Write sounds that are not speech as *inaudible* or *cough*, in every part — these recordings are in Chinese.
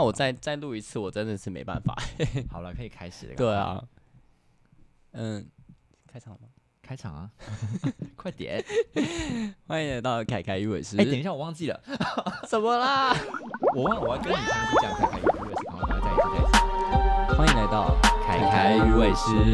那我再再录一次，我真的是没办法。*laughs* 好了，可以开始了。对啊，嗯，开场了吗？开场啊，*laughs* 快点！*laughs* 欢迎来到凯凯鱼尾师。哎，等一下，我忘记了，怎么啦？我忘了，我要跟你同时讲凯凯鱼尾师，然后再一次，再一次。欢迎来到凯凯鱼尾师，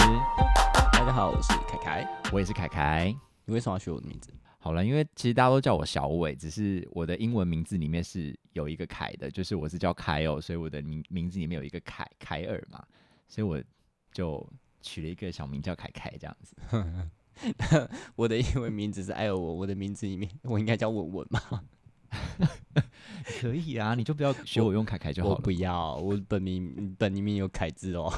大家好，我是凯凯，我也是凯凯。你为什么要学我的名字？好了，因为其实大家都叫我小伟，只是我的英文名字里面是有一个凯的，就是我是叫凯哦，所以我的名名字里面有一个凯凯尔嘛，所以我就取了一个小名叫凯凯这样子。*laughs* 我的英文名字是艾尔文，我的名字里面我应该叫文文吗？*laughs* 可以啊，你就不要学我用凯凯就好了。我不要，我本名本里面有凯字哦。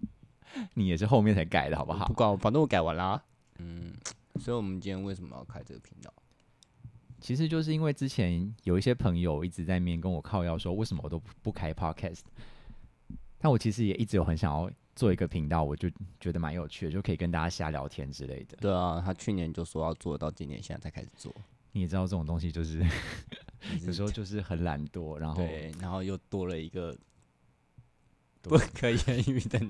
*laughs* 你也是后面才改的好不好？不管，反正我改完啦。嗯，所以我们今天为什么要开这个频道？其实就是因为之前有一些朋友一直在面跟我靠要说，为什么我都不开 podcast？但我其实也一直有很想要。做一个频道，我就觉得蛮有趣的，就可以跟大家瞎聊天之类的。对啊，他去年就说要做到今年，现在才开始做。你也知道这种东西就 *laughs* 是有时候就是很懒惰，然后对，然后又多了一个不可言喻的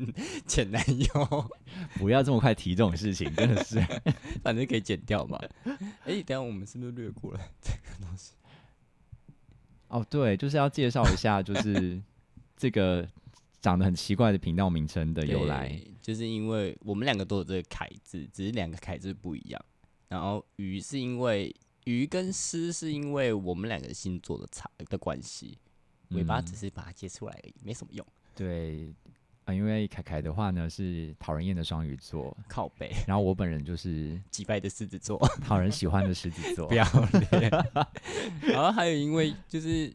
前男友。*laughs* 不要这么快提这种事情，真的是，*laughs* 反正可以剪掉嘛。哎，等下我们是不是略过了这个东西？哦，对，就是要介绍一下，就是这个。长得很奇怪的频道名称的由来，就是因为我们两个都有这个凯字，只是两个凯字不一样。然后鱼是因为鱼跟狮是因为我们两个星座的差的关系，尾巴只是把它接出来而已，没什么用。对啊，因为凯凯的话呢是讨人厌的双鱼座，靠北。然后我本人就是击败的狮子座，讨人喜欢的狮子座，*laughs* 不要脸。然后还有因为就是。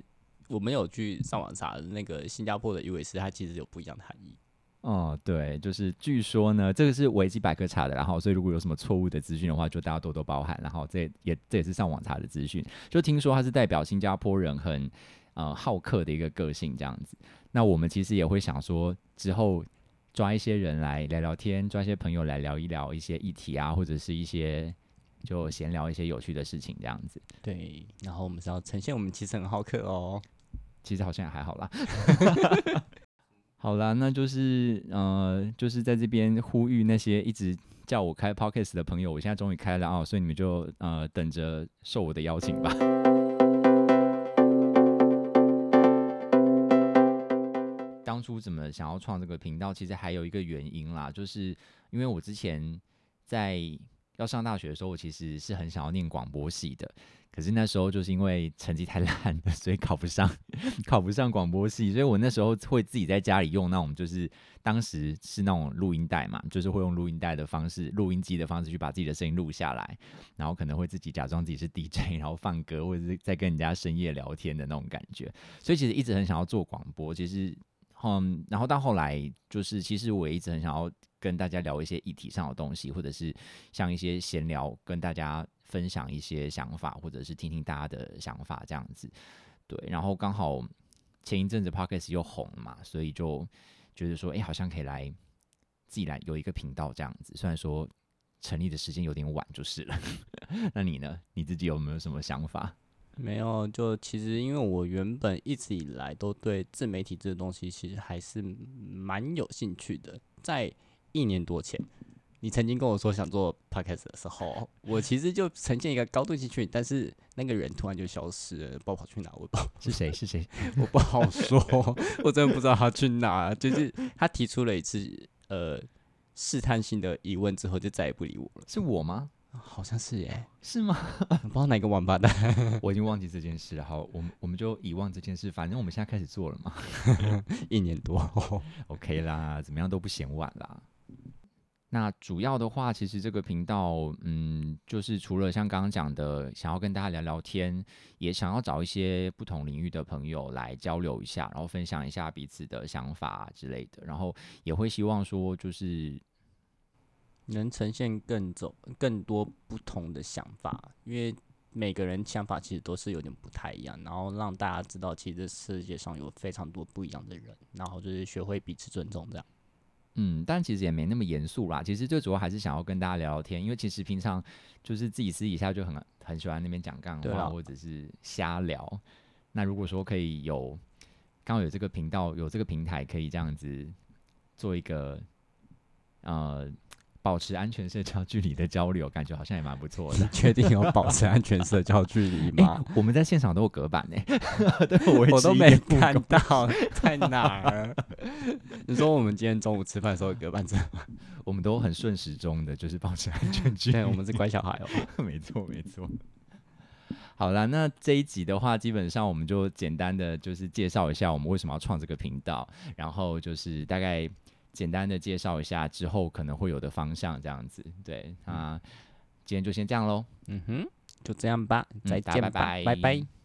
我们有去上网查那个新加坡的鱼尾狮，它其实有不一样的含义。哦，对，就是据说呢，这个是维基百科查的，然后所以如果有什么错误的资讯的话，就大家多多包涵。然后这也这也是上网查的资讯，就听说它是代表新加坡人很呃好客的一个个性这样子。那我们其实也会想说，之后抓一些人来聊聊天，抓一些朋友来聊一聊一些议题啊，或者是一些。就闲聊一些有趣的事情，这样子。对，然后我们是要呈现我们其实很好客哦。其实好像也还好啦。*laughs* 好啦，那就是呃，就是在这边呼吁那些一直叫我开 podcast 的朋友，我现在终于开了啊，所以你们就呃等着受我的邀请吧。当初怎么想要创这个频道，其实还有一个原因啦，就是因为我之前在。要上大学的时候，我其实是很想要念广播系的，可是那时候就是因为成绩太烂了，所以考不上，*laughs* 考不上广播系，所以我那时候会自己在家里用那种，就是当时是那种录音带嘛，就是会用录音带的方式、录音机的方式去把自己的声音录下来，然后可能会自己假装自己是 DJ，*laughs* 然后放歌或者是在跟人家深夜聊天的那种感觉，所以其实一直很想要做广播，其实。嗯，然后到后来，就是其实我一直很想要跟大家聊一些议题上的东西，或者是像一些闲聊，跟大家分享一些想法，或者是听听大家的想法这样子。对，然后刚好前一阵子 Podcast 又红嘛，所以就觉得说，哎，好像可以来自己来有一个频道这样子。虽然说成立的时间有点晚，就是了。*laughs* 那你呢？你自己有没有什么想法？没有，就其实因为我原本一直以来都对自媒体这个东西其实还是蛮有兴趣的。在一年多前，你曾经跟我说想做 podcast 的时候，我其实就呈现一个高度兴趣，但是那个人突然就消失了，不知道跑去哪。我不知道是谁是谁，*laughs* 我不好说，*laughs* 我真的不知道他去哪。就是他提出了一次呃试探性的疑问之后，就再也不理我了。是我吗？好像是耶，是吗？*laughs* 不知道哪个王八蛋，*laughs* 我已经忘记这件事了。好，我们我们就遗忘这件事，反正我们现在开始做了嘛，*laughs* 一年多，OK 啦，怎么样都不嫌晚啦。那主要的话，其实这个频道，嗯，就是除了像刚刚讲的，想要跟大家聊聊天，也想要找一些不同领域的朋友来交流一下，然后分享一下彼此的想法之类的，然后也会希望说，就是。能呈现更走更多不同的想法，因为每个人想法其实都是有点不太一样，然后让大家知道，其实世界上有非常多不一样的人，然后就是学会彼此尊重这样。嗯，但其实也没那么严肃啦。其实最主要还是想要跟大家聊聊天，因为其实平常就是自己私底下就很很喜欢那边讲干话或者是瞎聊。那如果说可以有刚好有这个频道，有这个平台，可以这样子做一个呃保持安全社交距离的交流，感觉好像也蛮不错的。确定有保持安全社交距离吗？*laughs* 我们在现场都有隔板呢，*laughs* 对我都没看到 *laughs* 在哪儿。你说我们今天中午吃饭的时候有隔板在吗？我们都很顺时钟的，就是保持安全距离。对，我们是乖小孩哦。没错，没错。好了，那这一集的话，基本上我们就简单的就是介绍一下我们为什么要创这个频道，然后就是大概。简单的介绍一下之后可能会有的方向，这样子。对，那今天就先这样喽。嗯哼，就这样吧，再见，拜拜，拜拜。